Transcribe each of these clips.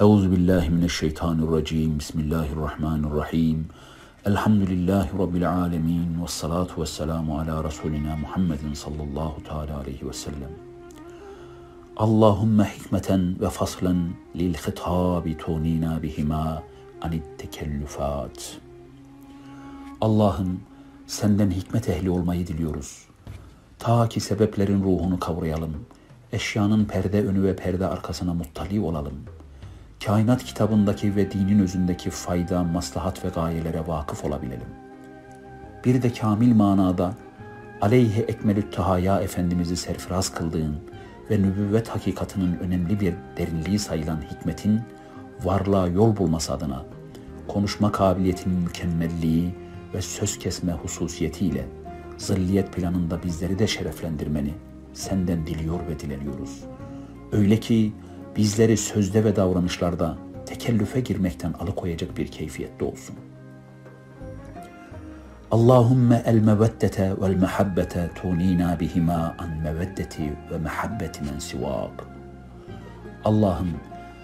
Euzu billahi mineşşeytanirracim. Bismillahirrahmanirrahim. Elhamdülillahi rabbil alamin ve salatu vesselamu ala rasulina Muhammedin sallallahu teala aleyhi ve sellem. Allahümme hikmeten ve faslen lil hitabi tunina bihima anit tekellüfat. Allah'ım senden hikmet ehli olmayı diliyoruz. Ta ki sebeplerin ruhunu kavrayalım. Eşyanın perde önü ve perde arkasına muttali olalım.'' Kainat kitabındaki ve dinin özündeki fayda, maslahat ve gayelere vakıf olabilelim. Bir de kamil manada aleyhi ekmelü tahaya Efendimiz'i serfiraz kıldığın ve nübüvvet hakikatının önemli bir derinliği sayılan hikmetin varlığa yol bulması adına konuşma kabiliyetinin mükemmelliği ve söz kesme hususiyetiyle zilliyet planında bizleri de şereflendirmeni senden diliyor ve dileniyoruz. Öyle ki bizleri sözde ve davranışlarda tekellüfe girmekten alıkoyacak bir keyfiyette olsun. Allahümme el meveddete vel mehabbete tunina bihima an meveddeti ve mehabbeti men sivak. Allah'ım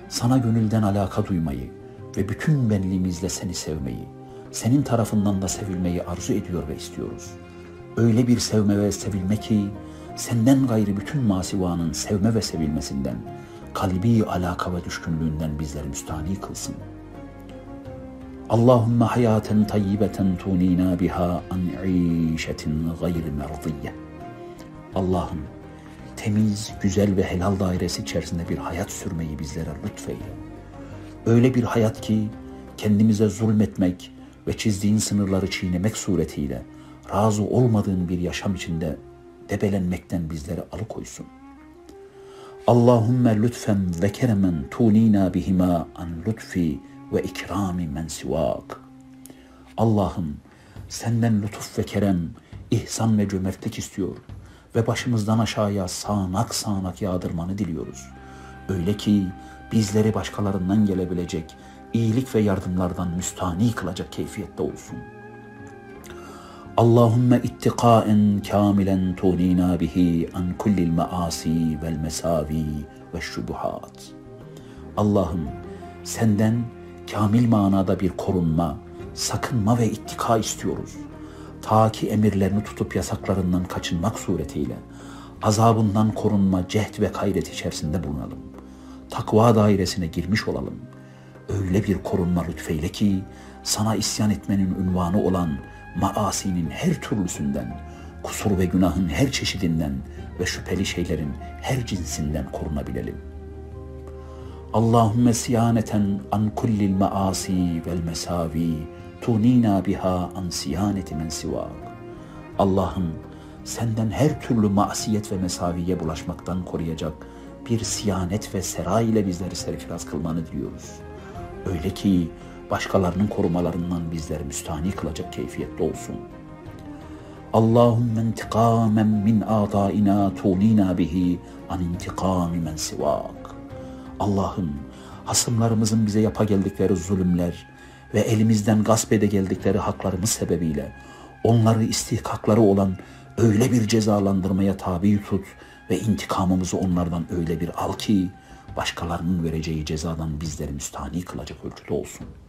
sana gönülden alaka duymayı ve bütün benliğimizle seni sevmeyi, senin tarafından da sevilmeyi arzu ediyor ve istiyoruz. Öyle bir sevme ve sevilme ki senden gayrı bütün masivanın sevme ve sevilmesinden, kalbi alaka ve düşkünlüğünden bizleri müstahni kılsın. Allahümme hayaten tayyibeten tunina biha an işetin gayri merdiye. Allah'ım temiz, güzel ve helal dairesi içerisinde bir hayat sürmeyi bizlere lütfeyle. Öyle bir hayat ki kendimize zulmetmek ve çizdiğin sınırları çiğnemek suretiyle razı olmadığın bir yaşam içinde debelenmekten bizleri alıkoysun. Allahümme lütfen ve keremen tunina bihima an lütfi ve ikrami men sivak. Allah'ım senden lütuf ve kerem, ihsan ve cömertlik istiyor ve başımızdan aşağıya sağanak sağanak yağdırmanı diliyoruz. Öyle ki bizleri başkalarından gelebilecek iyilik ve yardımlardan müstani kılacak keyfiyette olsun.'' Allahümme ittiqaen kamilen tuğnina bihi an kullil maasi vel mesavi ve şubuhat. Allah'ım senden kamil manada bir korunma, sakınma ve ittika istiyoruz. Ta ki emirlerini tutup yasaklarından kaçınmak suretiyle azabından korunma, cehd ve gayret içerisinde bulunalım. Takva dairesine girmiş olalım. Öyle bir korunma lütfeyle ki sana isyan etmenin ünvanı olan maasinin her türlüsünden, kusur ve günahın her çeşidinden ve şüpheli şeylerin her cinsinden korunabilelim. Allahümme siyaneten an kullil maasi vel mesavi tunina biha an siyaneti men sivak. Allah'ım senden her türlü masiyet ve mesaviye bulaşmaktan koruyacak bir siyanet ve sera ile bizleri serfiraz kılmanı diliyoruz. Öyle ki başkalarının korumalarından bizleri müstahni kılacak keyfiyette olsun. Allahümme intikamen min adaina tulina bihi an intikami men sivak. Allah'ım hasımlarımızın bize yapa geldikleri zulümler ve elimizden gasp ede geldikleri haklarımız sebebiyle onları istihkakları olan öyle bir cezalandırmaya tabi tut ve intikamımızı onlardan öyle bir al ki başkalarının vereceği cezadan bizleri müstahni kılacak ölçüde olsun.''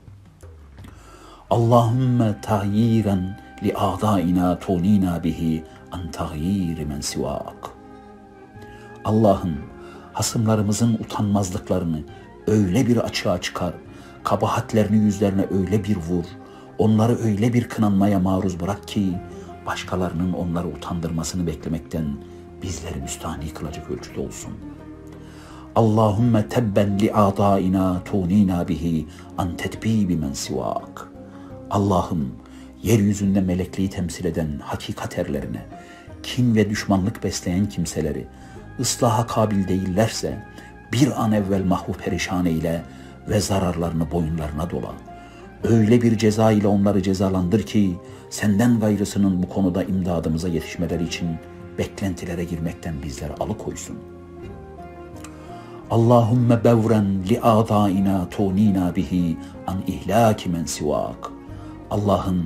Allahümme tahyiren li a'daina tunina bihi an tahyiri men sivak. Allah'ım hasımlarımızın utanmazlıklarını öyle bir açığa çıkar, kabahatlerini yüzlerine öyle bir vur, onları öyle bir kınanmaya maruz bırak ki başkalarının onları utandırmasını beklemekten bizleri müstahni kılacak ölçüde olsun. Allahümme tebben li a'daina tunina bihi an tedbibi men sivak.'' Allah'ım yeryüzünde melekliği temsil eden hakikat erlerine, kin ve düşmanlık besleyen kimseleri ıslaha kabil değillerse bir an evvel mahvu perişan eyle ve zararlarını boyunlarına dola. Öyle bir ceza ile onları cezalandır ki senden gayrısının bu konuda imdadımıza yetişmeleri için beklentilere girmekten bizleri alıkoysun. Allahümme bevren li a'daina tunina bihi an ihlaki men sivak.'' Allah'ın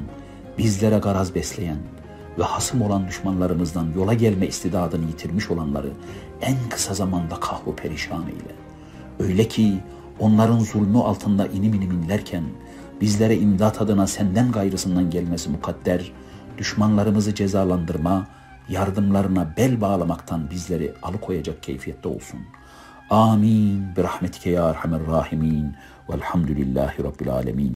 bizlere garaz besleyen ve hasım olan düşmanlarımızdan yola gelme istidadını yitirmiş olanları en kısa zamanda kahru perişan eyle. Öyle ki onların zulmü altında inim inim inlerken bizlere imdat adına senden gayrısından gelmesi mukadder, düşmanlarımızı cezalandırma, yardımlarına bel bağlamaktan bizleri alıkoyacak keyfiyette olsun. Amin. Bir rahmetike ya erhamer rahimin. Velhamdülillahi Rabbil alemin.